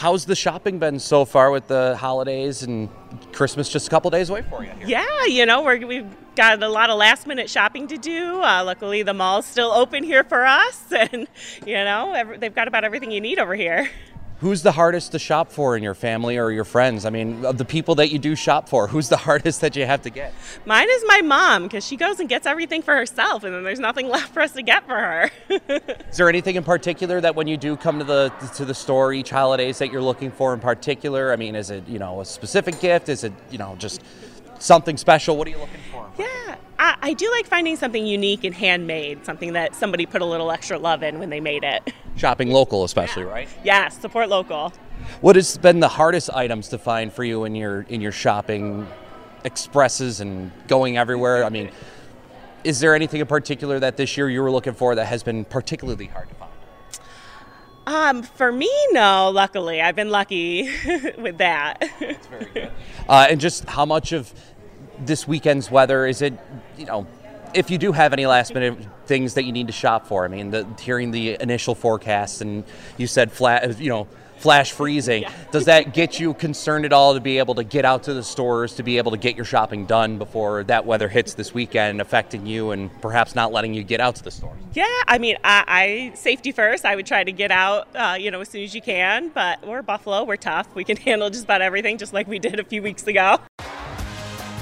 how's the shopping been so far with the holidays and Christmas just a couple days away for you? Here? Yeah, you know, we're, we've got a lot of last minute shopping to do. Uh, luckily, the mall's still open here for us, and, you know, every, they've got about everything you need over here. Who's the hardest to shop for in your family or your friends? I mean, of the people that you do shop for, who's the hardest that you have to get? Mine is my mom because she goes and gets everything for herself, and then there's nothing left for us to get for her. is there anything in particular that when you do come to the to the store each holidays that you're looking for in particular? I mean, is it you know a specific gift? Is it you know just something special? What are you looking for? Yeah, I, I, do like finding something unique and handmade, something that somebody put a little extra love in when they made it. Shopping local, especially, yeah. right? Yes, support local. What has been the hardest items to find for you in your in your shopping expresses and going everywhere? I mean, is there anything in particular that this year you were looking for that has been particularly hard to find? Um, for me, no. Luckily, I've been lucky with that. That's very good. Uh, and just how much of this weekend's weather is it? You know, if you do have any last minute things that you need to shop for, I mean, the, hearing the initial forecast and you said flat, you know, flash freezing. Yeah. Does that get you concerned at all to be able to get out to the stores to be able to get your shopping done before that weather hits this weekend, affecting you and perhaps not letting you get out to the store? Yeah, I mean, I, I safety first. I would try to get out, uh, you know, as soon as you can. But we're Buffalo. We're tough. We can handle just about everything, just like we did a few weeks ago.